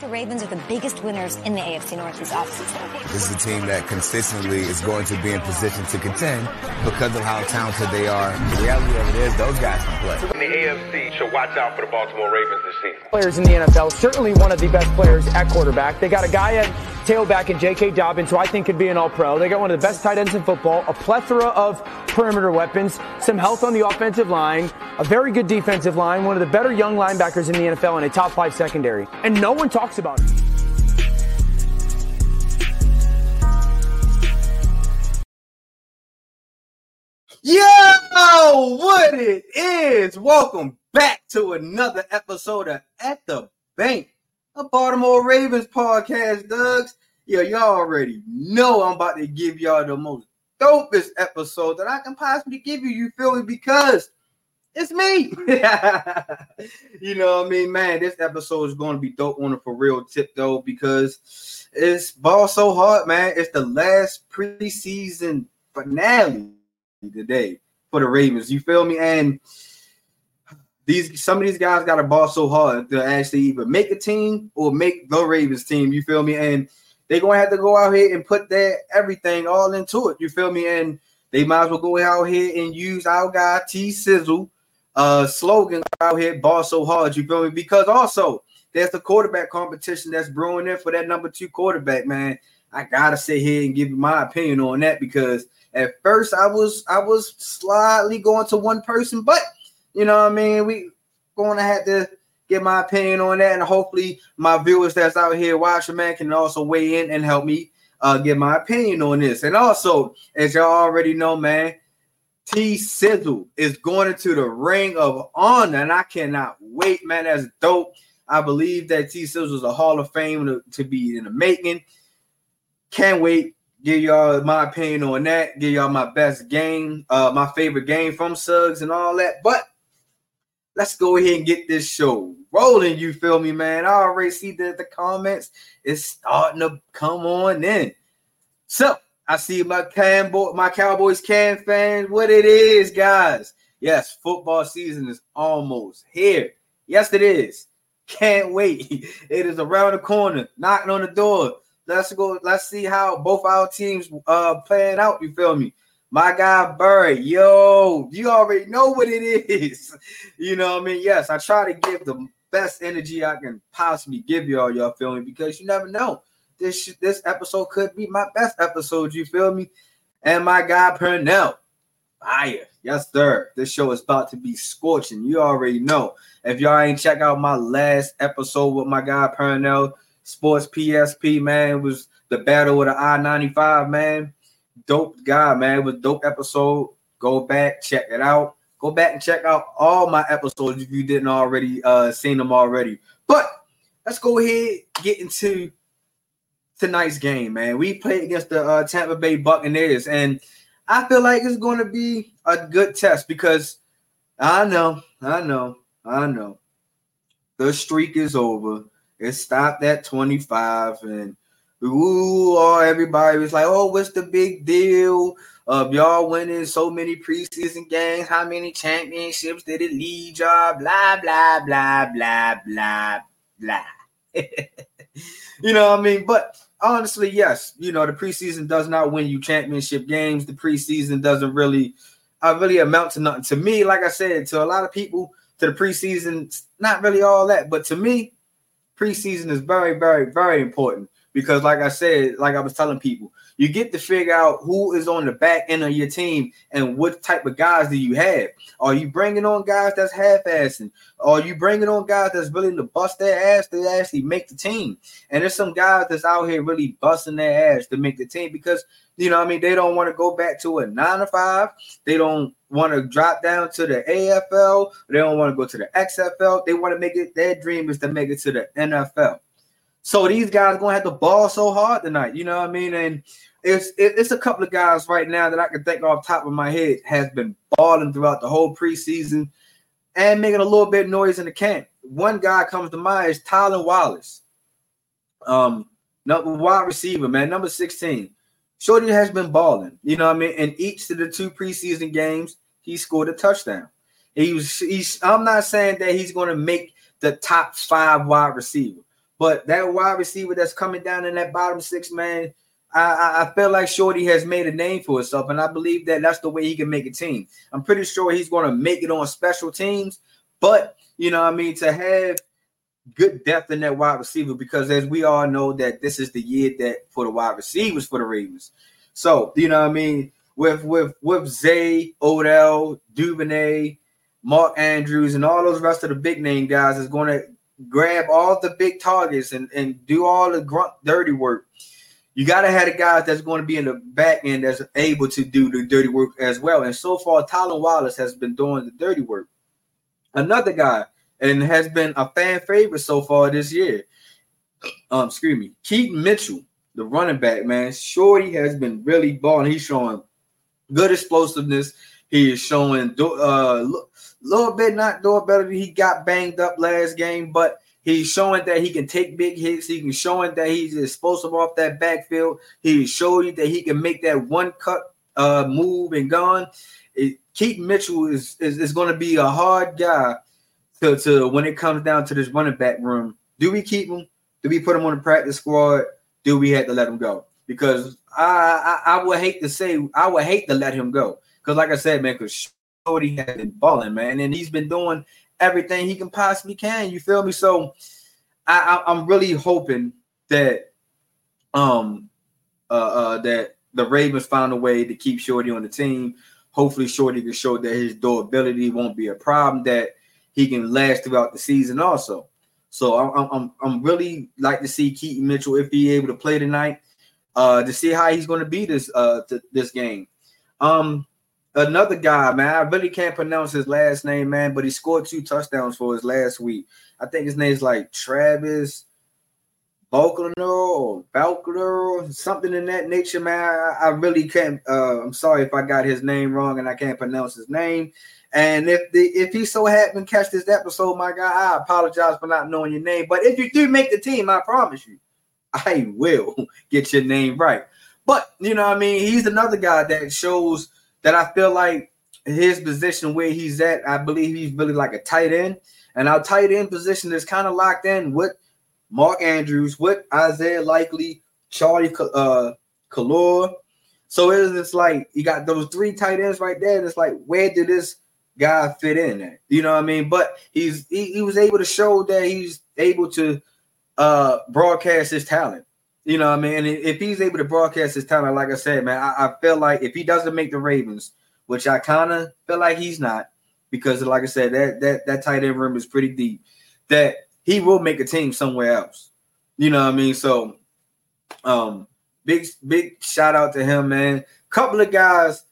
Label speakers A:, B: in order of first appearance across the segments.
A: the Ravens are the biggest winners in the AFC North this offseason.
B: This is a team that consistently is going to be in position to contend because of how talented they are. The reality of it is those guys can play.
C: In the AFC should watch out for the Baltimore Ravens this season.
D: Players in the NFL, certainly one of the best players at quarterback. They got a guy at tailback in J.K. Dobbins, who I think could be an all-pro. They got one of the best tight ends in football, a plethora of perimeter weapons, some health on the offensive line, a very good defensive line, one of the better young linebackers in the NFL, and a top five secondary. And no one talks about it.
E: Yo, what it is? Welcome back to another episode of At the Bank, a Baltimore Ravens podcast, Doug's. Yo, y'all already know I'm about to give y'all the most dopest episode that I can possibly give you. You feel me? Because it's me. you know what I mean, man? This episode is going to be dope on a for real tip though, because it's ball so hard, man. It's the last preseason finale today for the Ravens. You feel me? And these some of these guys got to ball so hard to actually either make a team or make the Ravens team. You feel me? And they're gonna have to go out here and put their everything all into it. You feel me? And they might as well go out here and use our guy T Sizzle uh slogan out here, ball so hard. You feel me? Because also there's the quarterback competition that's brewing in for that number two quarterback, man. I gotta sit here and give my opinion on that because at first I was I was slightly going to one person, but you know what I mean? We to have to get my opinion on that, and hopefully my viewers that's out here watching, man, can also weigh in and help me uh, get my opinion on this. And also, as y'all already know, man, T Sizzle is going into the ring of honor, and I cannot wait, man. That's dope. I believe that T Sizzle is a Hall of Fame to, to be in the making. Can't wait. Give y'all my opinion on that. Give y'all my best game, uh, my favorite game from Suggs and all that. But let's go ahead and get this show rolling. You feel me, man? I already see that the comments is starting to come on in. So I see my can my Cowboys can fans. What it is, guys? Yes, football season is almost here. Yes, it is. Can't wait. It is around the corner, knocking on the door. Let's go. Let's see how both our teams uh playing out. You feel me? My guy Burry, yo, you already know what it is. You know what I mean? Yes, I try to give the best energy I can possibly give y'all. Y'all feel me? Because you never know. This this episode could be my best episode. You feel me? And my guy Purnell, fire. Yes, sir. This show is about to be scorching. You already know. If y'all ain't check out my last episode with my guy Purnell, Sports PSP, man, was the battle with the I 95, man. Dope guy, man. It was dope episode. Go back, check it out. Go back and check out all my episodes if you didn't already uh seen them already. But let's go ahead get into tonight's game, man. We played against the uh, Tampa Bay Buccaneers, and I feel like it's going to be a good test because I know, I know, I know the streak is over. It stopped at 25, and ooh, oh, everybody was like, "Oh, what's the big deal of y'all winning so many preseason games? How many championships did it lead y'all? Blah blah blah blah blah blah." you know what I mean? But honestly, yes, you know the preseason does not win you championship games. The preseason doesn't really, uh, really amount to nothing. To me, like I said, to a lot of people, to the preseason, not really all that. But to me, preseason is very, very, very important because, like I said, like I was telling people, you get to figure out who is on the back end of your team and what type of guys do you have. Are you bringing on guys that's half-assing? Are you bringing on guys that's willing to bust their ass to actually make the team? And there's some guys that's out here really busting their ass to make the team because you know, I mean, they don't want to go back to a nine to five. They don't want to drop down to the AFL. They don't want to go to the XFL. They want to make it. Their dream is to make it to the NFL. So these guys gonna have to ball so hard tonight. You know what I mean? And it's it's a couple of guys right now that I can think off top of my head has been balling throughout the whole preseason and making a little bit noise in the camp. One guy comes to mind is Tylan Wallace, um, number wide receiver, man, number sixteen. Shorty has been balling. You know what I mean? In each of the two preseason games, he scored a touchdown. He was. He's. I'm not saying that he's going to make the top five wide receiver, But that wide receiver that's coming down in that bottom six, man, I, I, feel like Shorty has made a name for himself, and I believe that that's the way he can make a team. I'm pretty sure he's going to make it on special teams, but you know, what I mean, to have good depth in that wide receiver because as we all know that this is the year that for the wide receivers for the Ravens. So, you know what I mean? With with with Zay, Odell, Duvernay, Mark Andrews, and all those rest of the big name guys is going to grab all the big targets and, and do all the grunt dirty work. You got to have the guys that's going to be in the back end that's able to do the dirty work as well. And so far, Tylan Wallace has been doing the dirty work. Another guy and has been a fan favorite so far this year. Um, excuse me, Keaton Mitchell, the running back, man. Shorty has been really balling. He's showing good explosiveness. He is showing uh a little bit not doing better. He got banged up last game, but he's showing that he can take big hits. He can showing that he's explosive off that backfield. He showed you that he can make that one cut uh move and gone. It, Keaton Mitchell is is, is going to be a hard guy to, to when it comes down to this running back room, do we keep him? Do we put him on the practice squad? Do we have to let him go? Because I, I, I would hate to say I would hate to let him go. Because like I said, man, because Shorty has been balling, man, and he's been doing everything he can possibly can. You feel me? So I, I am really hoping that um uh, uh that the Ravens found a way to keep Shorty on the team. Hopefully, Shorty can show that his durability won't be a problem. That he can last throughout the season also. So I'm I'm I'm really like to see Keaton Mitchell if he able to play tonight, uh, to see how he's going to be this uh this game. Um, another guy, man, I really can't pronounce his last name, man, but he scored two touchdowns for his last week. I think his name's like Travis Balkner or Balkner or something in that nature, man. I, I really can't. Uh, I'm sorry if I got his name wrong and I can't pronounce his name. And if the if he so happened to catch this episode, my guy, I apologize for not knowing your name. But if you do make the team, I promise you, I will get your name right. But you know, what I mean, he's another guy that shows that I feel like his position where he's at, I believe he's really like a tight end. And our tight end position is kind of locked in with Mark Andrews, with Isaiah Likely, Charlie uh Kolar. So it's like you got those three tight ends right there. And it's like, where did this guy fit in there. You know what I mean? But he's he, he was able to show that he's able to uh broadcast his talent. You know I mean? And if he's able to broadcast his talent, like I said, man, I, I feel like if he doesn't make the Ravens, which I kind of feel like he's not, because like I said, that that that tight end room is pretty deep, that he will make a team somewhere else. You know what I mean? So um big big shout out to him, man. Couple of guys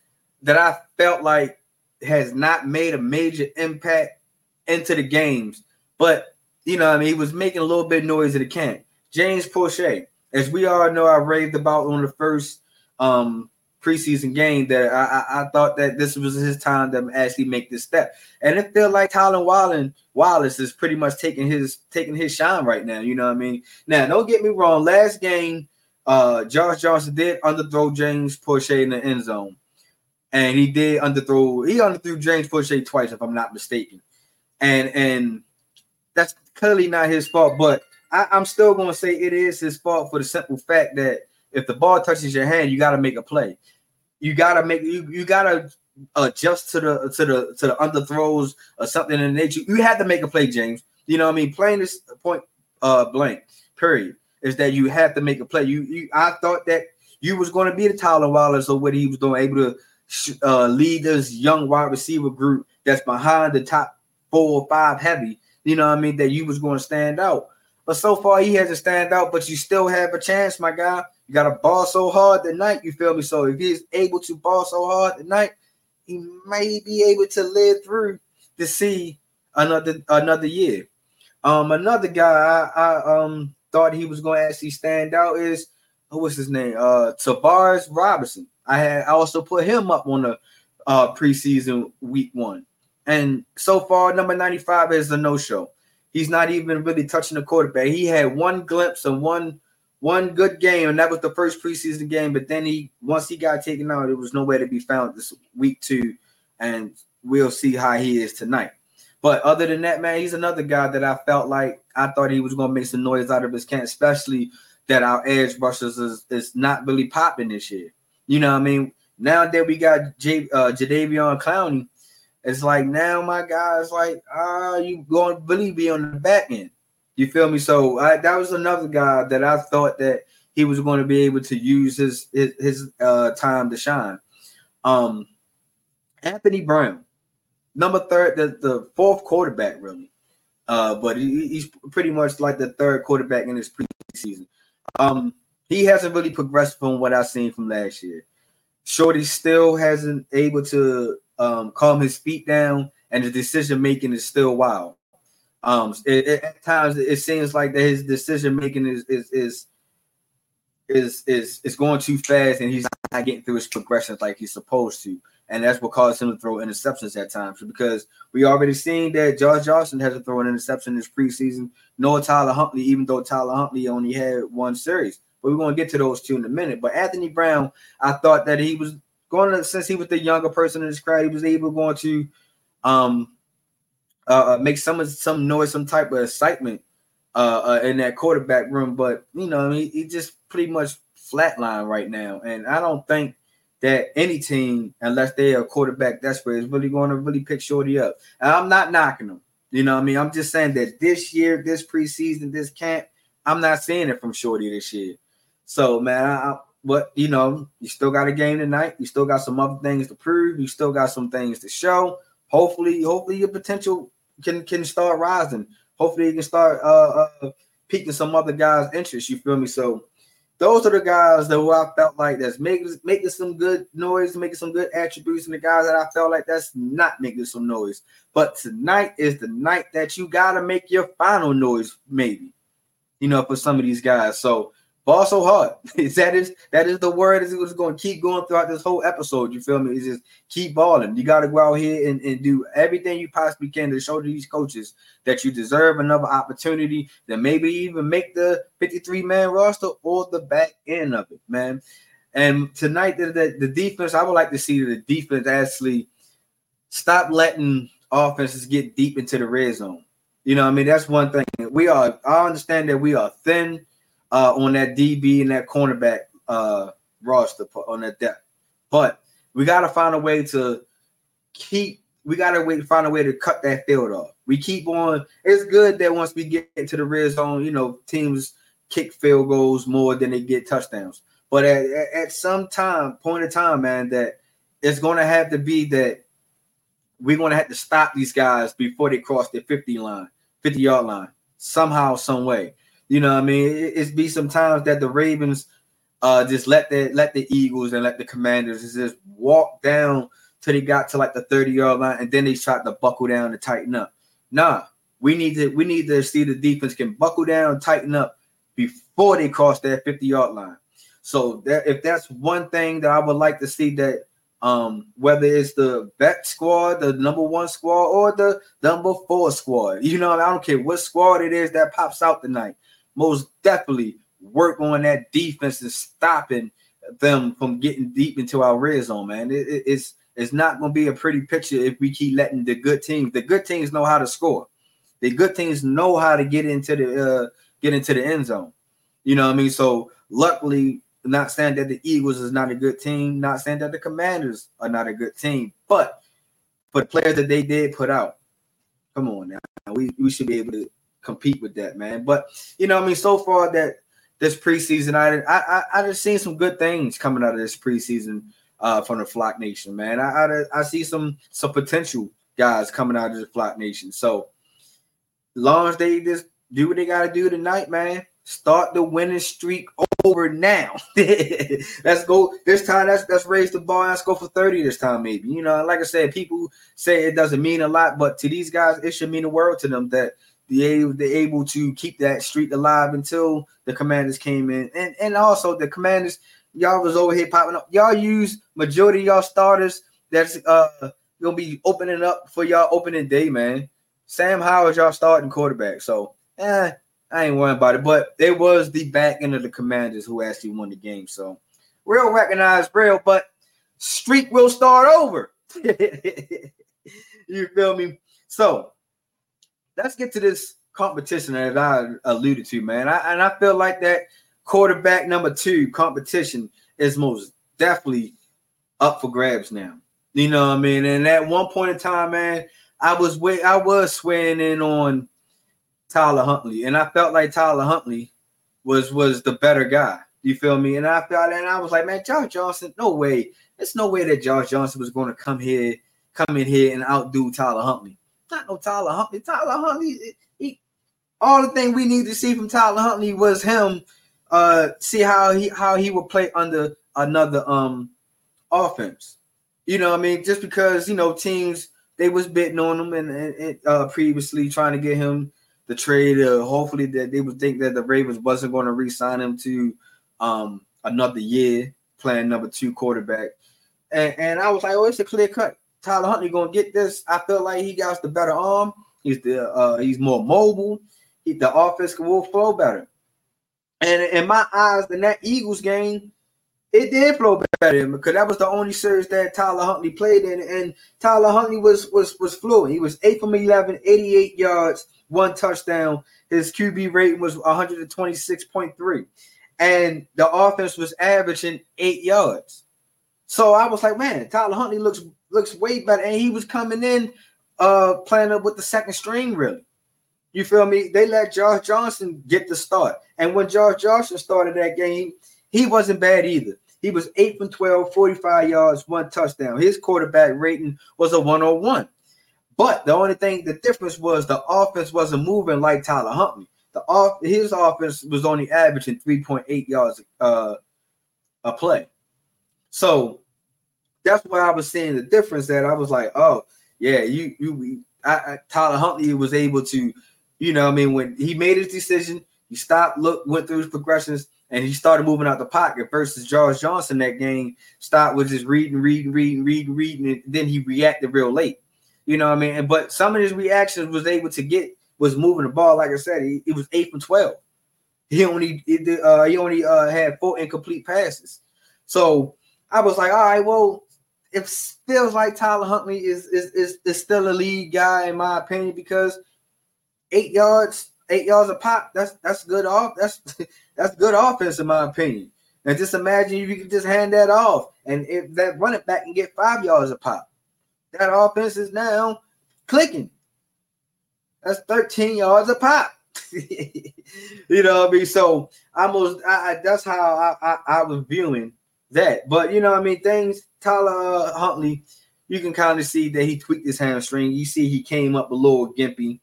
E: that I felt like has not made a major impact into the games, but you know, I mean, he was making a little bit noise at the camp. James Proche, as we all know, I raved about on the first um preseason game that I, I, I, thought that this was his time to actually make this step. And it felt like Tylan Wallen Wallace is pretty much taking his taking his shine right now. You know what I mean? Now, don't get me wrong. Last game, uh, Josh Johnson did underthrow James Proche in the end zone and he did underthrow. He underthrew James Proche twice, if I'm not mistaken, and and that's clearly not his fault. But I, am still going to say it is his fault for the simple fact that if the ball touches your hand, you got to make a play. You got to make you you got to adjust to the to the to the underthrows or something in nature. You have to make a play, James. You know what I mean? Playing this point uh blank. Period. Is that you have to make a play. You you I thought that you was going to be the Tylan Wallace or what he was doing, able to uh, lead this young wide receiver group that's behind the top four or five heavy. You know what I mean? That you was going to stand out. But so far he hasn't stand out, but you still have a chance, my guy. You got to ball so hard tonight. You feel me? So if he's able to ball so hard tonight, he may be able to live through to see another another year. Um, another guy I, I um thought he was going to actually stand out is who was his name? Uh, Tavius Robinson. I had I also put him up on the uh, preseason week one, and so far number ninety five is a no show. He's not even really touching the quarterback. He had one glimpse of one one good game, and that was the first preseason game. But then he once he got taken out, it was nowhere to be found this week two, and we'll see how he is tonight. But other than that, man, he's another guy that I felt like I thought he was going to make some noise out of his camp, especially that our edge rushers is, is not really popping this year. You know what I mean? Now that we got J, uh, Jadeveon Clowney, it's like now my guy, guys like, ah, uh, you going to really be on the back end. You feel me? So I, that was another guy that I thought that he was going to be able to use his his, his uh, time to shine. Um, Anthony Brown, number third, the, the fourth quarterback, really. Uh, but he, he's pretty much like the third quarterback in his preseason. Um, he hasn't really progressed from what I've seen from last year. Shorty still hasn't able to um, calm his feet down, and the decision making is still wild. Um, it, it, at times it seems like that his decision making is is is is is is going too fast, and he's not getting through his progressions like he's supposed to and that's what caused him to throw interceptions at times. Because we already seen that Josh Johnson has to throw an interception this preseason. No Tyler Huntley, even though Tyler Huntley only had one series. But we're going to get to those two in a minute. But Anthony Brown, I thought that he was going to, since he was the younger person in this crowd, he was able going to um uh, uh, make some some noise, some type of excitement uh, uh in that quarterback room. But you know, he, he just pretty much flatline right now, and I don't think that any team, unless they are quarterback desperate, is really going to really pick Shorty up. And I'm not knocking them. You know I mean? I'm just saying that this year, this preseason, this camp, I'm not seeing it from Shorty this year. So, man, I, but you know, you still got a game tonight. You still got some other things to prove. You still got some things to show. Hopefully, hopefully your potential can can start rising. Hopefully, you can start uh, uh piquing some other guys' interest. You feel me? So those are the guys that I felt like that's making making some good noise, making some good attributes, and the guys that I felt like that's not making some noise. But tonight is the night that you gotta make your final noise, maybe. You know, for some of these guys. So ball so hard. that is that is the word is was going to keep going throughout this whole episode. You feel me? It's just keep balling. You got to go out here and, and do everything you possibly can to show these coaches that you deserve another opportunity, that maybe even make the 53 man roster or the back end of it, man. And tonight, the, the, the defense, I would like to see the defense actually stop letting offenses get deep into the red zone. You know, I mean, that's one thing. We are, I understand that we are thin uh, on that DB and that cornerback uh, roster on that depth. But we got to find a way to keep. We got to find a way to cut that field off. We keep on. It's good that once we get into the red zone, you know, teams kick field goals more than they get touchdowns. But at, at some time, point of time, man, that it's going to have to be that we're going to have to stop these guys before they cross the 50 line, 50 yard line, somehow, some way. You know, I mean, it, it's be sometimes that the Ravens uh just let the let the Eagles and let the Commanders just walk down till they got to like the 30 yard line, and then they tried to buckle down and tighten up. Nah, we need to we need to see the defense can buckle down, tighten up before they cross that 50 yard line. So that if that's one thing that I would like to see that um, whether it's the bet squad, the number one squad, or the number four squad. You know, I don't care what squad it is that pops out tonight most definitely work on that defense and stopping them from getting deep into our red zone, man. It, it, it's it's not going to be a pretty picture if we keep letting the good teams. The good teams know how to score. The good teams know how to get into the uh, get into the end zone. You know what I mean? So luckily, not saying that the Eagles is not a good team, not saying that the Commanders are not a good team, but for the players that they did put out, come on now, we, we should be able to compete with that, man. But you know, I mean, so far that this preseason, I I I just seen some good things coming out of this preseason uh, from the Flock Nation, man. I, I I see some some potential guys coming out of the Flock Nation. So, long as they just do what they got to do tonight, man. Start the winning streak over now. let's go this time. Let's let's raise the bar. Let's go for 30 this time, maybe. You know, like I said, people say it doesn't mean a lot, but to these guys, it should mean the world to them that they they able to keep that streak alive until the commanders came in. And and also the commanders, y'all was over here popping up. Y'all use majority y'all starters that's uh gonna be opening up for y'all opening day, man. Sam Howell, y'all starting quarterback. So eh, I ain't worrying about it. But it was the back end of the commanders who actually won the game. So real recognized real, but streak will start over. you feel me? So let's get to this competition as I alluded to, man. I, and I feel like that quarterback number two competition is most definitely up for grabs now. You know what I mean? And at one point in time, man, I was way I was swaying in on Tyler Huntley, and I felt like Tyler Huntley was was the better guy. You feel me? And I felt and I was like, man, Josh Johnson, no way. There's no way that Josh Johnson was going to come here, come in here and outdo Tyler Huntley. Not no Tyler Huntley. Tyler Huntley, he, all the thing we need to see from Tyler Huntley was him uh see how he how he would play under another um offense. You know, I mean, just because you know teams they was betting on him and, and, and uh, previously trying to get him the trade. Uh, hopefully that they would think that the Ravens wasn't going to re-sign him to um another year playing number two quarterback. And, and I was like, oh, it's a clear cut. Tyler Huntley gonna get this. I feel like he got the better arm. He's the uh, he's more mobile. He, the offense will flow better. And in my eyes, in that Eagles game, it did flow better because that was the only series that Tyler Huntley played in, and Tyler Huntley was was was fluent. He was eight from 11, 88 yards, one touchdown. His QB rating was 126.3, and the offense was averaging eight yards. So I was like, man, Tyler Huntley looks looks way better, and he was coming in uh playing up with the second string, really. You feel me? They let Josh Johnson get the start. And when Josh Johnson started that game, he wasn't bad either. He was 8 from 12, 45 yards, one touchdown. His quarterback rating was a 101. But the only thing, the difference was the offense wasn't moving like Tyler Huntley. The off his offense was only averaging 3.8 yards uh, a play. So that's why I was seeing the difference. That I was like, oh yeah, you you I, I, Tyler Huntley was able to you know, I mean, when he made his decision, he stopped, looked, went through his progressions, and he started moving out the pocket versus Josh Johnson that game. Stopped with just reading, reading, reading, reading, reading, and then he reacted real late. You know what I mean? And but some of his reactions was able to get was moving the ball. Like I said, he, it was eight from twelve. He only uh, he only uh, had four incomplete passes. So I was like, all right, well, it feels like Tyler Huntley is is is, is still a lead guy in my opinion because – eight yards, eight yards a pop. That's that's good off. That's that's good offense in my opinion. And just imagine if you could just hand that off, and if that running back can get five yards a pop, that offense is now clicking. That's 13 yards a pop. you know what I mean? So almost I, I, that's how I, I, I, was viewing that. But you know what I mean? Things Tyler Huntley, you can kind of see that he tweaked his hamstring. You see he came up a little gimpy.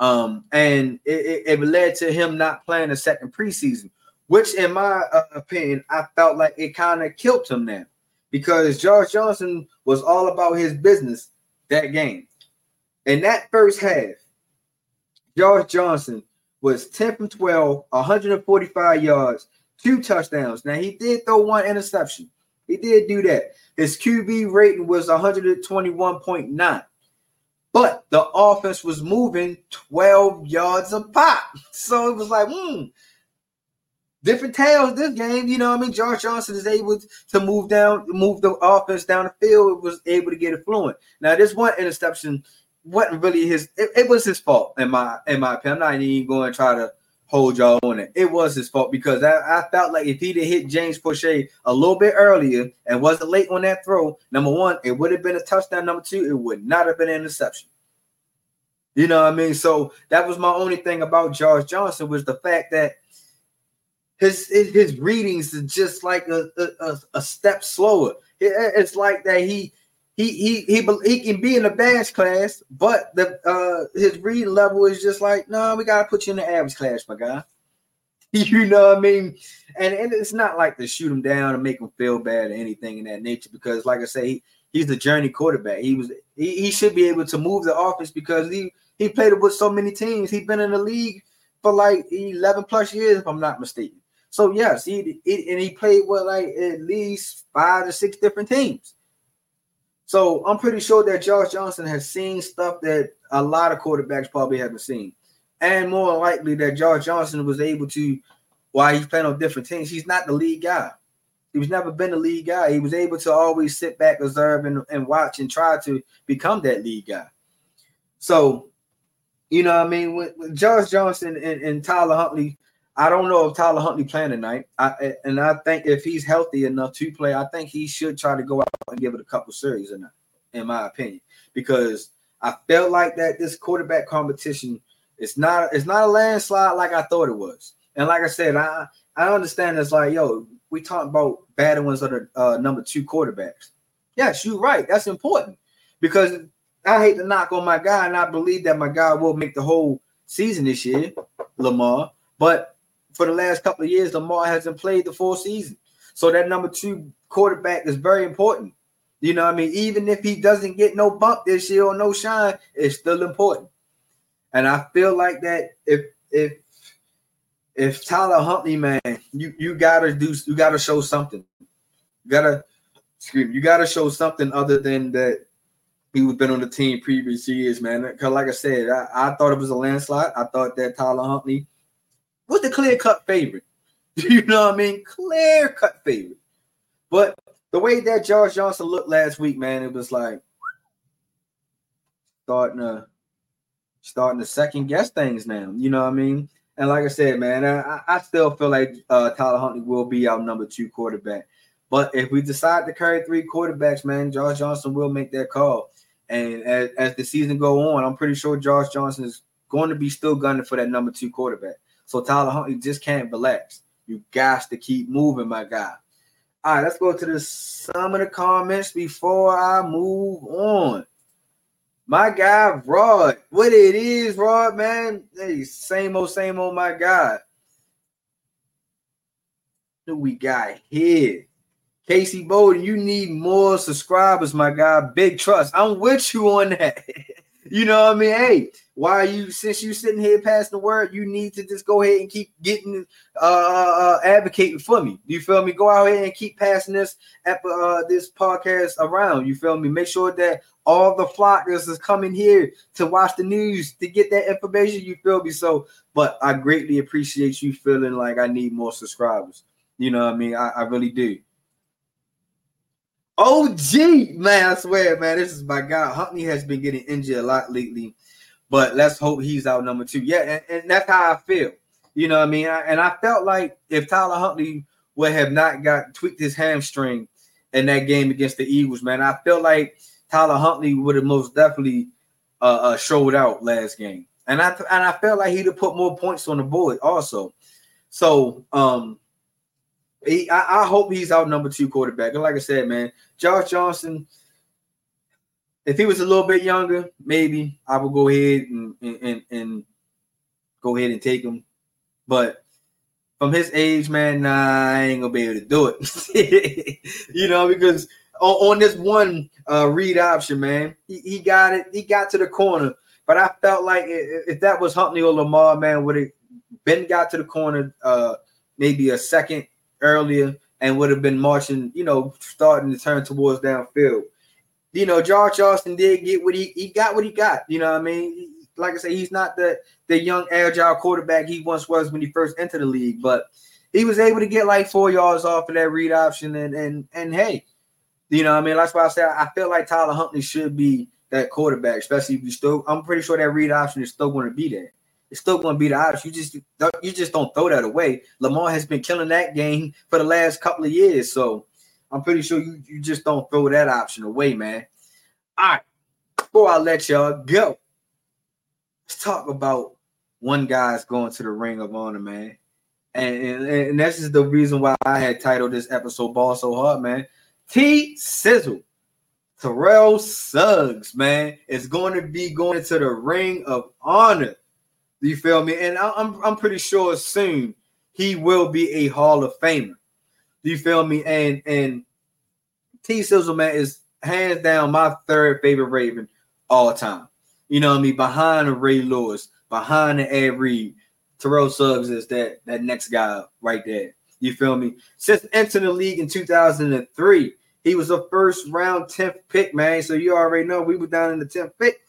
E: Um, and it, it, it, led to him not playing a second preseason, which, in my uh, opinion, I felt like it kind of killed him then because Josh Johnson was all about his business that game. In that first half, Josh Johnson was 10 from 12, 145 yards, two touchdowns. Now, he did throw one interception. He did do that. His QB rating was 121.9 but the offense was moving 12 yards a pop. So it was like, hmm, different tales this game. You know, I mean, Josh Johnson is able to move down, move the offense down the field, was able to get it fluent. Now, this one interception wasn't really his, it, it was his fault, in my in my opinion. I'm not even going to try to hold y'all on it. It was his fault because I, I felt like if he'd hit James Proche a little bit earlier and wasn't late on that throw, number one, it would have been a touchdown. Number two, it would not have been an interception. You know what I mean? So that was my only thing about Josh Johnson was the fact that his his readings are just like a, a, a step slower. It's like that he he he he he can be in the advanced class, but the uh his reading level is just like, no, we gotta put you in the average class, my guy. You know what I mean? And, and it's not like to shoot him down and make him feel bad or anything in that nature, because like I say, he, he's the journey quarterback. He was he, he should be able to move the offense because he he played with so many teams. He's been in the league for like 11 plus years, if I'm not mistaken. So yes, he, he and he played with like at least five to six different teams. So I'm pretty sure that Josh Johnson has seen stuff that a lot of quarterbacks probably haven't seen. And more likely that Josh Johnson was able to, while he's playing on different teams, he's not the lead guy. He was never been the lead guy. He was able to always sit back, observe, and, and watch and try to become that lead guy. So You know what I mean? With, with Josh Johnson and, and Tyler Huntley, I don't know if Tyler Huntley playing tonight. I and I think if he's healthy enough to play, I think he should try to go out and give it a couple series in, in my opinion. Because I felt like that this quarterback competition it's not it's not a landslide like I thought it was. And like I said, I I understand it's like, yo, we talk about bad ones of the uh, number two quarterbacks. Yes, you're right. That's important because I hate to knock on my guy, and I believe that my guy will make the whole season this year, Lamar. But for the last couple of years, Lamar hasn't played the full season. So that number two quarterback is very important. You know, I mean, even if he doesn't get no bump this year or no shine, it's still important. And I feel like that if if if Tyler Huntley, man, you you gotta do you gotta show something. You gotta excuse me, you gotta show something other than that he was been on the team previous years, man. Because like I said, I, I thought it was a landslide. I thought that Tyler Huntley was the clear cut favorite. you know what I mean? Clear cut favorite. But the way that Josh Johnson looked last week, man, it was like starting to starting to second guess things now. You know what I mean? And like I said, man, I, I still feel like uh, Tyler Huntley will be our number two quarterback. But if we decide to carry three quarterbacks, man, Josh Johnson will make that call. And as, as the season go on, I'm pretty sure Josh Johnson is going to be still gunning for that number two quarterback. So Tyler Huntley just can't relax. You got to keep moving, my guy. All right, let's go to the some of the comments before I move on. My guy Rod, what it is, Rod, man. Hey, same old, same old, my guy. Who we got here? Casey Bowden, you need more subscribers, my guy. Big trust. I'm with you on that. you know what I mean? Hey, why are you since you sitting here passing the word, you need to just go ahead and keep getting uh, uh, uh advocating for me. You feel me? Go out here and keep passing this uh this podcast around. You feel me? Make sure that all the flockers is coming here to watch the news to get that information. You feel me? So, but I greatly appreciate you feeling like I need more subscribers. You know what I mean? I, I really do. OG, man, I swear, man, this is my guy. Huntley has been getting injured a lot lately, but let's hope he's out number two. Yeah, and, and that's how I feel. You know what I mean? I, and I felt like if Tyler Huntley would have not got tweaked his hamstring in that game against the Eagles, man, I felt like Tyler Huntley would have most definitely uh, uh, showed out last game. And I and I felt like he'd have put more points on the board also. So um he, I, I, hope he's out number two quarterback. And like I said, man, Josh Johnson, if he was a little bit younger, maybe I would go ahead and, and, and go ahead and take him. But from his age, man, nah, I ain't gonna be able to do it. you know, because on, on this one uh, read option, man, he, he, got it. He got to the corner, but I felt like if, that was Huntley or Lamar, man, would it been got to the corner uh, maybe a second earlier and would have been marching, you know, starting to turn towards downfield. You know, George Austin did get what he he got what he got. You know what I mean? Like I say, he's not the the young agile quarterback he once was when he first entered the league, but he was able to get like four yards off of that read option and and and hey, you know, what I mean, that's why I say I feel like Tyler Huntley should be that quarterback, especially if you still. I'm pretty sure that read option is still going to be there it's still going to be the option. You just you just don't throw that away. Lamar has been killing that game for the last couple of years, so I'm pretty sure you you just don't throw that option away, man. All right, before I let y'all go, let's talk about one guy's going to the Ring of Honor, man. And, and, and this is the reason why I had titled this episode Ball So Hard, man. T Sizzle, Terrell Suggs, man, is going to be going to the Ring of Honor. You feel me? And I'm I'm pretty sure soon he will be a Hall of Famer. You feel me? And and T Sizzle man is hands down my third favorite Raven all time. You know what I mean? Behind Ray Lewis, behind the Ed Reed, Terrell Suggs is that that next guy right there. You feel me? Since entering the league in 2003, he was a first round 10th pick, man. So you already know we were down in the 10th pick.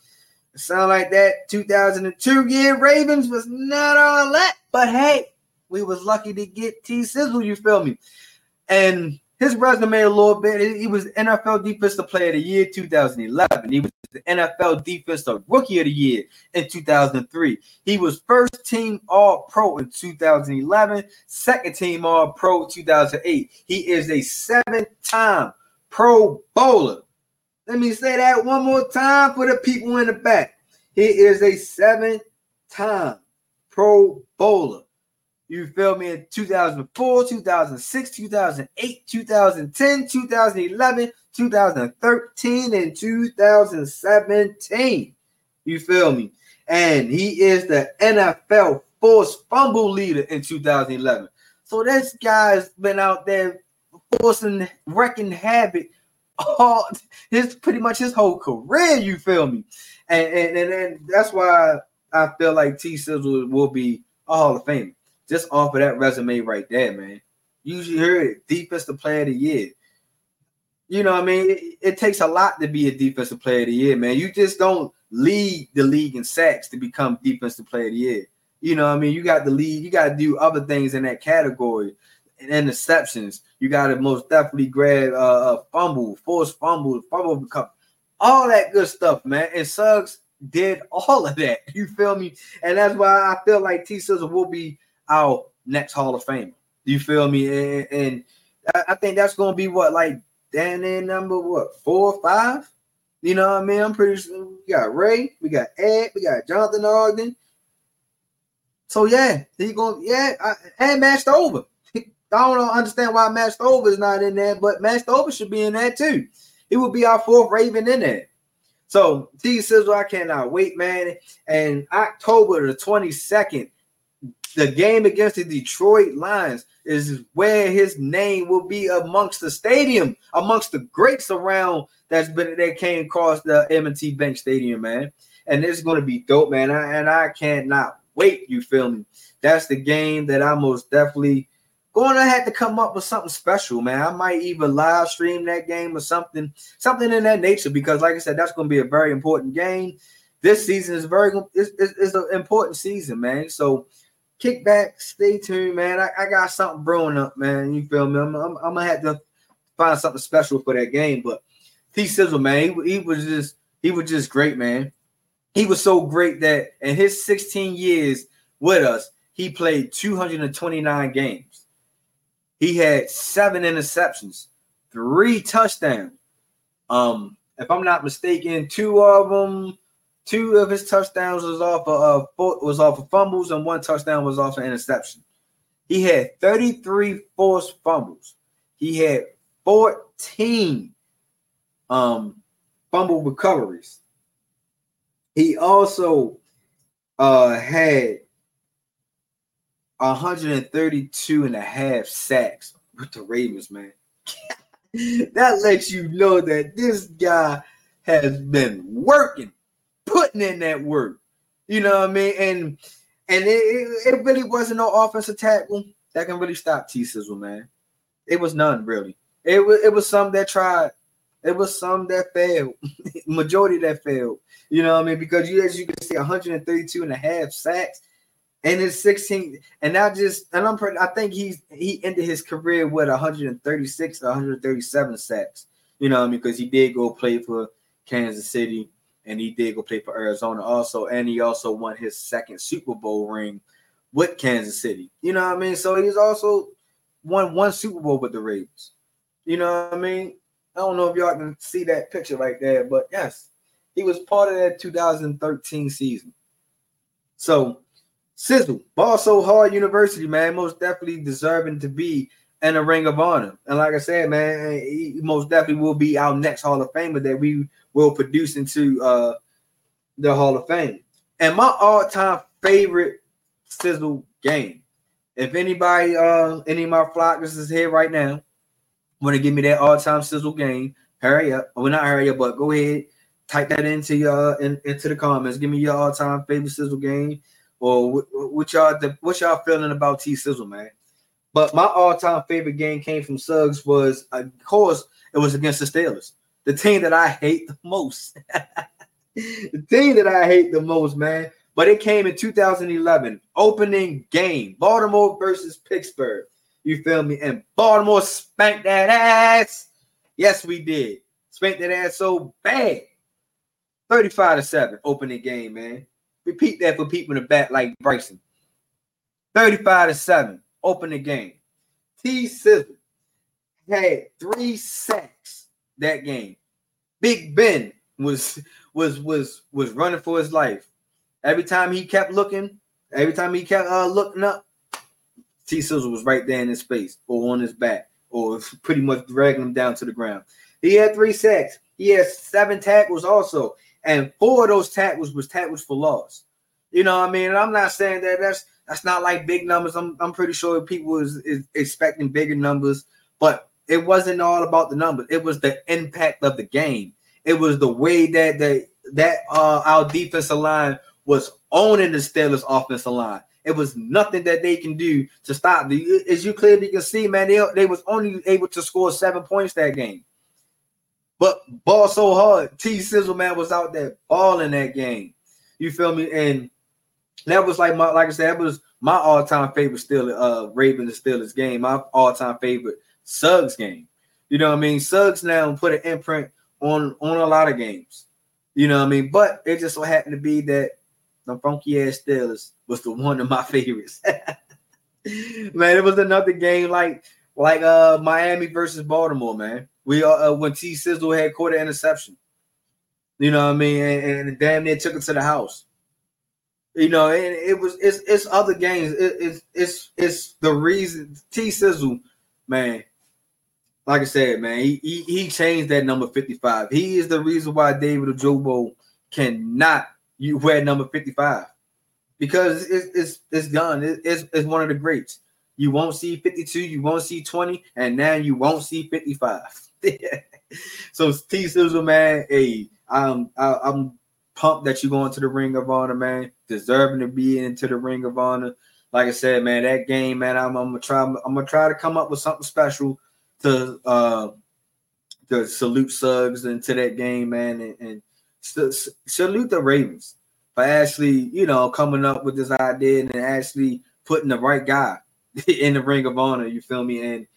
E: Sound like that 2002 year Ravens was not all that, but hey, we was lucky to get T Sizzle. You feel me? And his resume a little bit. He was NFL Defensive Player of the Year 2011. He was the NFL Defensive Rookie of the Year in 2003. He was first team All Pro in 2011, second team All Pro 2008. He is a seven time Pro Bowler. Let me say that one more time for the people in the back. He is a seven time Pro Bowler. You feel me? In 2004, 2006, 2008, 2010, 2011, 2013, and 2017. You feel me? And he is the NFL forced fumble leader in 2011. So this guy's been out there forcing, wrecking havoc all his pretty much his whole career. You feel me? And and, and, and that's why I feel like T Sizzle will be a Hall of Famer just off of that resume right there, man. Usually hear it, defensive player of the year. You know what I mean? It, it, takes a lot to be a defensive player of the year, man. You just don't lead the league in sacks to become defensive player of the year. You know I mean? You got the lead, you got to do other things in that category. And interceptions, you got to most definitely grab uh, a fumble, force fumble, fumble become all that good stuff, man. And Suggs did all of that. You feel me? And that's why I feel like T Sizzle will be our next Hall of Famer. You feel me? And, and I think that's gonna be what like Dan in number what four or five? You know what I mean? I'm pretty sure we got Ray, we got Ed, we got Jonathan Ogden. So yeah, he going yeah, I, and Matt Stover. I don't understand why Matt Stover is not in there, but Matt Stover should be in there too. It would be our fourth Raven in there. So T Sizzle, I cannot wait, man. And October the 22nd, the game against the Detroit Lions is where his name will be amongst the stadium, amongst the greats around that's been that came across the M&T Bank Stadium, man. And it's going to be dope, man. I, and I cannot wait. You feel me? That's the game that I most definitely going to have to come up with something special, man. I might even live stream that game or something, something in that nature, because like I said, that's going to be a very important game. This season is very it's, it's an important season, man. So kick back, stay tuned, man. I, I got something brewing up, man. You feel me? I'm, I'm, I'm, gonna have to find something special for that game. But T Sizzle, man, he, he, was just he was just great, man. He was so great that in his 16 years with us, he played 229 games. He had seven interceptions, three touchdowns. Um, if I'm not mistaken, two of them Two of his touchdowns was off of uh, was off of fumbles, and one touchdown was off an interception. He had 33 forced fumbles. He had 14 um, fumble recoveries. He also uh, had 132 and a half sacks with the Ravens, man. that lets you know that this guy has been working putting in that work. You know what I mean? And and it, it, really wasn't no offensive tackle that can really stop T Sizzle, man. It was none really. It was it was some that tried. It was some that failed. Majority that failed. You know what I mean? Because you as you can see 132 and a half sacks and his 16 and not just and I'm pretty I think he's he ended his career with 136 137 sacks. You know I mean? Because he did go play for Kansas City and he did go play for Arizona also, and he also won his second Super Bowl ring with Kansas City. You know what I mean? So he's also won one Super Bowl with the Ravens. You know what I mean? I don't know if y'all can see that picture right there, but yes, he was part of that 2013 season. So Sizzle, ball so hard university, man, most definitely deserving to be in a ring of honor. And like I said, man, he most definitely will be our next Hall of Famer that we will produce into uh, the Hall of Fame. And my all-time favorite sizzle game. If anybody, uh, any of my flockers is here right now, want to give me that all-time sizzle game, hurry up. Well, not hurry up, but go ahead, type that into your in, into the comments. Give me your all-time favorite sizzle game, or what, y'all what y'all feeling about T Sizzle, man. But my all-time favorite game came from Suggs was, of course, it was against the Steelers the team that I hate the most. the team that I hate the most, man. But it came in 2011, opening game, Baltimore versus Pittsburgh. You feel me? And Baltimore spanked that ass. Yes, we did. Spanked that ass so bad. 35 to 7, opening game, man. Repeat that for people in the back like Bryson. 35 to 7, open the game. T Sizzle had three sacks that game. Big Ben was was was was running for his life. Every time he kept looking, every time he kept uh, looking up, T Sizzle was right there in his face or on his back or pretty much dragging him down to the ground. He had three sacks. He had seven tackles also, and four of those tackles was tackles for loss. You know what I mean? And I'm not saying that that's that's not like big numbers. I'm I'm pretty sure people is, is expecting bigger numbers, but it wasn't all about the numbers. It was the impact of the game. It was the way that the that uh our defensive line was owning the Steelers offensive line. It was nothing that they can do to stop. The, as you clearly can see, man, they, they was only able to score seven points that game. But ball so hard, T Sizzle man was out there balling that game. You feel me? And that was like my like I said, that was my all-time favorite still uh Ravens and Steelers game, my all-time favorite Suggs game. You know what I mean? Suggs now put an imprint on on a lot of games. You know what I mean? But it just so happened to be that the funky ass Steelers was the one of my favorites. man, it was another game like like uh Miami versus Baltimore, man. We uh, uh when T Sizzle had quarter interception. You know what I mean? And, and damn near took it to the house. You know, and it was it's it's other games. It, it's it's it's the reason T Sizzle, man. Like I said, man, he, he he changed that number 55. He is the reason why David Ojabo cannot you wear number 55 because it's it's, it's done. It, it's, it's one of the greats. You won't see 52, you won't see 20, and now you won't see 55. so T Sizzle, man, hey, I'm I, I'm pumped that you're going to the Ring of Honor, man. Deserving to be into the Ring of Honor. Like I said, man, that game, man, I'm, I'm gonna try. I'm gonna try to come up with something special to uh to salute Suggs into that game, man, and, and salute the Ravens for actually, you know, coming up with this idea and actually putting the right guy in the Ring of Honor. You feel me? And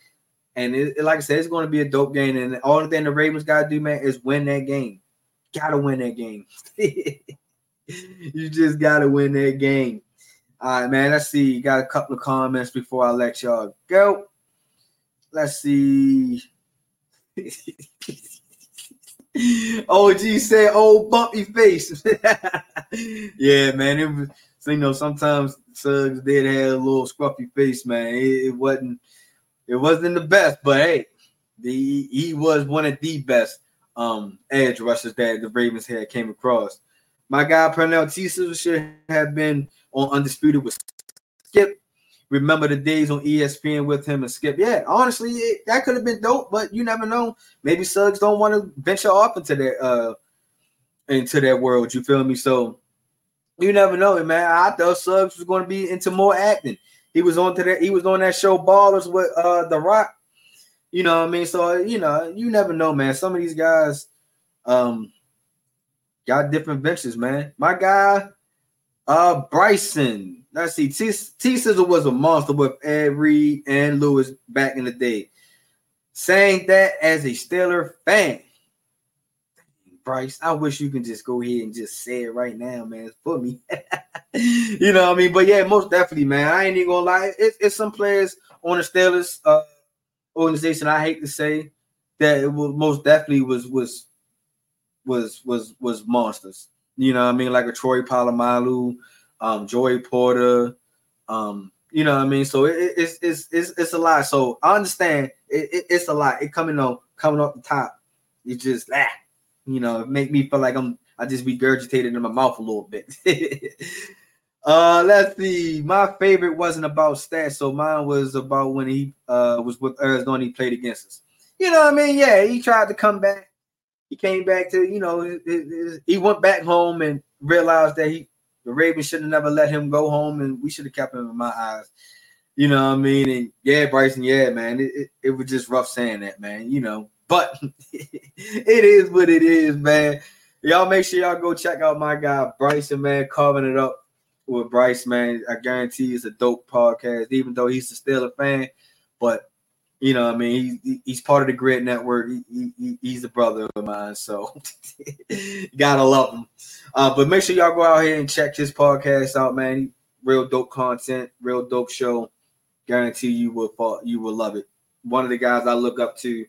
E: and it, like I said, it's going to be a dope game. And all the thing the Ravens got to do, man, is win that game. Got to win that game. you just got to win that game. All right, man. Let's see. Got a couple of comments before I let y'all go. Let's see. OG said, "Old bumpy face." yeah, man. It was. You know, sometimes Suggs did have a little scruffy face, man. It, it wasn't. It wasn't the best, but hey, the, he was one of the best um edge rushers that the Ravens had came across. My guy Pernell T. should have been on Undisputed with Skip. Remember the days on ESPN with him and Skip. Yeah, honestly, it, that could have been dope, but you never know. Maybe Suggs don't want to venture off into that uh into that world. You feel me? So you never know, man. I thought Suggs was going to be into more acting. He was on to that. He was on that show Ballers with uh The Rock. You know what I mean? So you know, you never know, man. Some of these guys um got different ventures, man. My guy, uh Bryson. Let's see. T, Sizzle was a monster with Ed Reed and Lewis back in the day. Saying that as a Steeler fan. Bryce, I wish you can just go ahead and just say it right now, man, for me. you know what I mean? But yeah, most definitely, man. I ain't even gonna lie. It, it's some players on the Steelers uh, organization. I hate to say that it was most definitely was was was was was monsters. You know what I mean? Like a Troy Polamalu, um, Joey Porter, um, you know what I mean? So it, it's, it's it's it's a lot. So I understand it, it, it's a lot. It coming on coming off the top. You just ah, you know, make me feel like I'm I just regurgitated in my mouth a little bit. uh let's see. My favorite wasn't about stats, so mine was about when he uh was with Arizona, he played against us. You know what I mean? Yeah, he tried to come back. He came back to, you know, he went back home and realized that he the Ravens should have never let him go home, and we should have kept him in my eyes. You know what I mean? And yeah, Bryson, yeah, man, it, it, it was just rough saying that, man. You know, but it is what it is, man. Y'all make sure y'all go check out my guy Bryson, man, carving it up with Bryce, man. I guarantee it's a dope podcast, even though he's still a fan. but you know, I mean, he, he's part of the GRYD Network. He, he, he's a brother of mine, so gotta love him. Uh, but make sure y'all go out here and check his podcast out, man. Real dope content, real dope show. Guarantee you will fall, you will love it. One of the guys I look up to.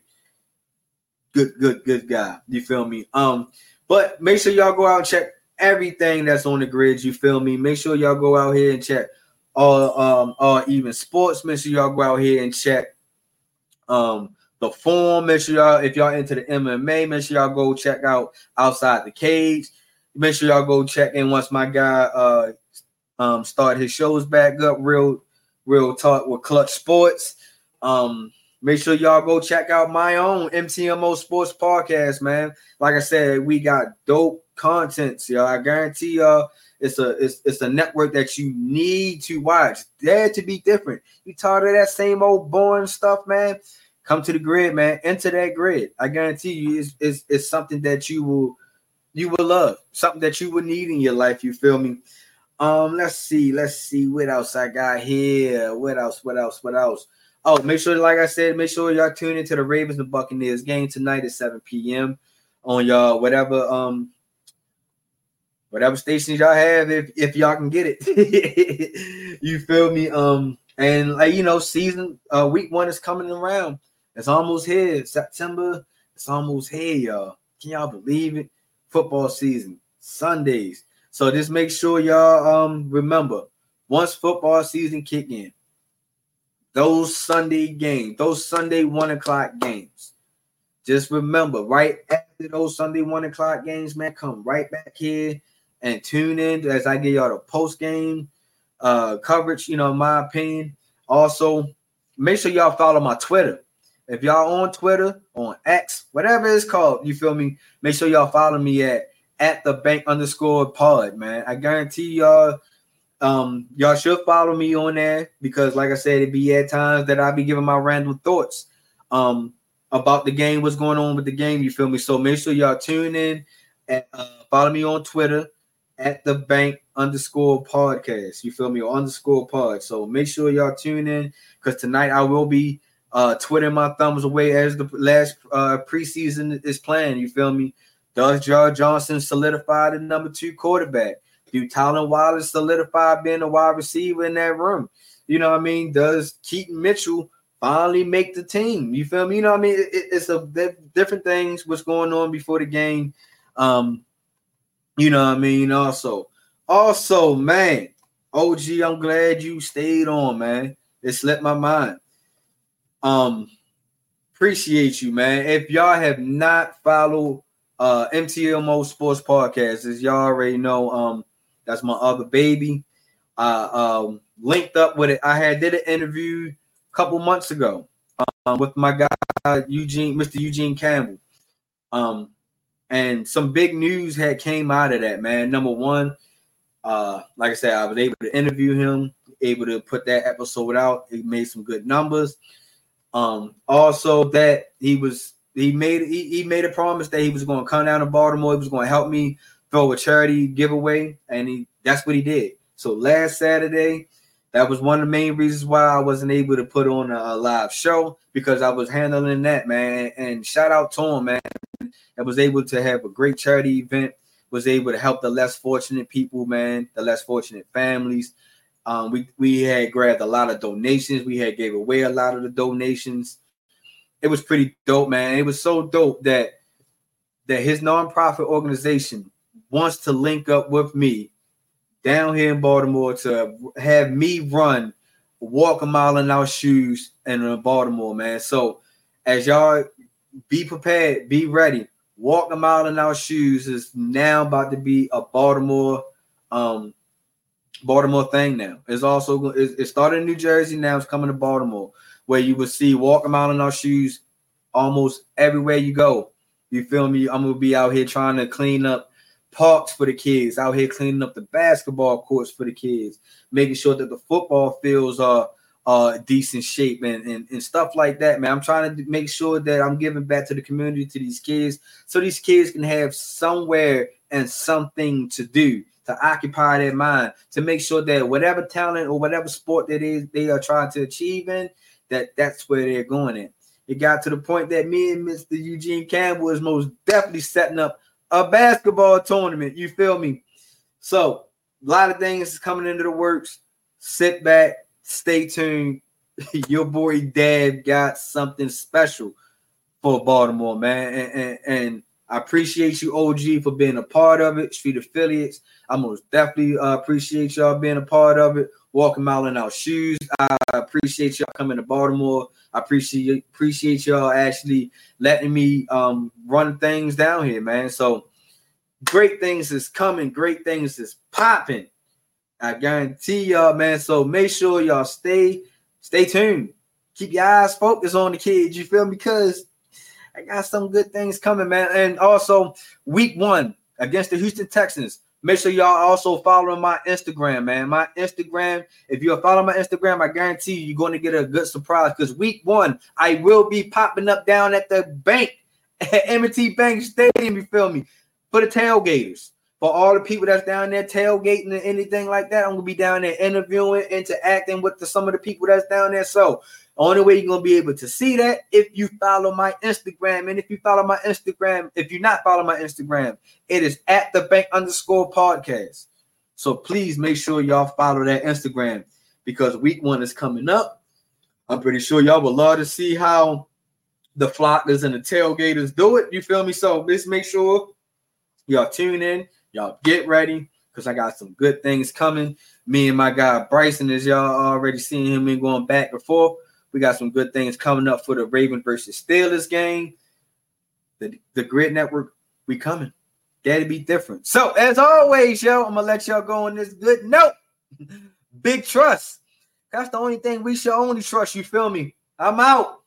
E: Good, good, good guy. You feel me? Um, but make sure y'all go out and check everything that's on the grid. You feel me? Make sure y'all go out here and check all um all even sports. Make sure y'all go out here and check um, the form. Make sure y'all, if y'all into the MMA, make sure y'all go check out outside the cage. Make sure y'all go check in once my guy uh um start his shows back up. Real, real talk with Clutch Sports. Um, make sure y'all go check out my own MTMO Sports Podcast, man. Like I said, we got dope contents, y'all. I guarantee y'all it's a it's, it's a network that you need to watch. Dare to be different. You tired of that same old boring stuff, man? Come to the grid, man. Enter that grid. I guarantee you, it's, it's, it's something that you will you will love, something that you will need in your life. You feel me? Um, let's see, let's see what else I got here. What else? What else? What else? Oh, make sure, like I said, make sure y'all tune into the Ravens and Buccaneers game tonight at 7 p.m. on y'all whatever um whatever stations y'all have if if y'all can get it. you feel me? Um, and like you know, season uh week one is coming around. It's almost here. September. It's almost here, y'all. Can y'all believe it? Football season, Sundays. So just make sure y'all um remember once football season kick in, those Sunday games, those Sunday one o'clock games. Just remember, right after those Sunday one o'clock games, man, come right back here and tune in as I give y'all the post game uh, coverage. You know, my opinion. Also, make sure y'all follow my Twitter. If y'all on Twitter, on X, whatever it's called, you feel me? Make sure y'all follow me at at the bank underscore pod, man. I guarantee y'all, um, y'all should follow me on there because, like I said, it be at times that I be giving my random thoughts um about the game, what's going on with the game. You feel me? So make sure y'all tune in and uh, follow me on Twitter at the bank underscore podcast. You feel me? Or underscore pod. So make sure y'all tune in because tonight I will be uh twiddling my thumbs away as the last uh preseason is playing. You feel me? Does Josh Johnson solidify the number two quarterback? Do Tylan Wallace solidify being a wide receiver in that room? You know what I mean? Does Keaton Mitchell finally make the team? You feel me? You know what I mean? It, it's a different things what's going on before the game. Um, you know what I mean? Also, also, man, OG, I'm glad you stayed on, man. It slipped my mind. Um, appreciate you, man. If y'all have not followed uh MTMO Sports Podcast, as y'all already know, um, that's my other baby. I um linked up with it. I had did an interview a couple months ago um, with my guy Eugene, Mr. Eugene Campbell. Um, and some big news had came out of that man number one uh like i said i was able to interview him able to put that episode out it made some good numbers um also that he was he made he, he made a promise that he was going to come down to baltimore he was going to help me throw a charity giveaway and he that's what he did so last saturday that was one of the main reasons why I wasn't able to put on a, a live show because I was handling that, man. And shout out to him, man. I was able to have a great charity event, was able to help the less fortunate people, man, the less fortunate families. Um, we we had grabbed a lot of donations. We had gave away a lot of the donations. It was pretty dope, man. It was so dope that that his nonprofit organization wants to link up with me down here in Baltimore to have me run, walk a mile in our shoes in Baltimore, man. So as y'all be prepared, be ready. Walk a mile in our shoes is now about to be a Baltimore, um, Baltimore thing now. It's also it started in New Jersey, now it's coming to Baltimore, where you will see walk a mile in our shoes almost everywhere you go. You feel me? I'm gonna be out here trying to clean up parks for the kids, out here cleaning up the basketball courts for the kids, making sure that the football fields are uh decent shape and, and, and stuff like that, man. I'm trying to make sure that I'm giving back to the community to these kids so these kids can have somewhere and something to do to occupy their mind to make sure that whatever talent or whatever sport that is they are trying to achieve in that that's where they're going at. It got to the point that me and Mr. Eugene Campbell is most definitely setting up a basketball tournament. You feel me? So a lot of things coming into the works. Sit back, stay tuned. Your boy Dad got something special for Baltimore, man. And, and, and, I appreciate you, OG, for being a part of it. Street affiliates. I most definitely uh, appreciate y'all being a part of it. Walking out in our shoes. I appreciate y'all coming to Baltimore. I appreciate appreciate y'all actually letting me um, run things down here, man. So great things is coming. Great things is popping. I guarantee y'all, man. So make sure y'all stay stay tuned. Keep your eyes focused on the kids. You feel me? Because I got some good things coming, man. And also, week one against the Houston Texans. Make sure y'all also following my Instagram, man. My Instagram, if you're following my Instagram, I guarantee you, you're going to get a good surprise because week one, I will be popping up down at the bank at M&T Bank Stadium. You feel me? For the tailgaters. For all the people that's down there tailgating and anything like that, I'm gonna be down there interviewing, interacting with the, some of the people that's down there. So only way you're gonna be able to see that if you follow my Instagram. And if you follow my Instagram, if you're not following my Instagram, it is at the bank underscore podcast. So please make sure y'all follow that Instagram because week one is coming up. I'm pretty sure y'all would love to see how the flockers and the tailgaters do it. You feel me? So let's make sure y'all tune in, y'all get ready because I got some good things coming. Me and my guy Bryson, as y'all already seen him and going back and forth. We got some good things coming up for the Raven versus Steelers game. The, the GRYD Network, we coming. That'll be different. So, as always, yo, I'm gonna let y'all go on this good note. Big trust. That's the only thing we should only trust. You feel me? I'm out.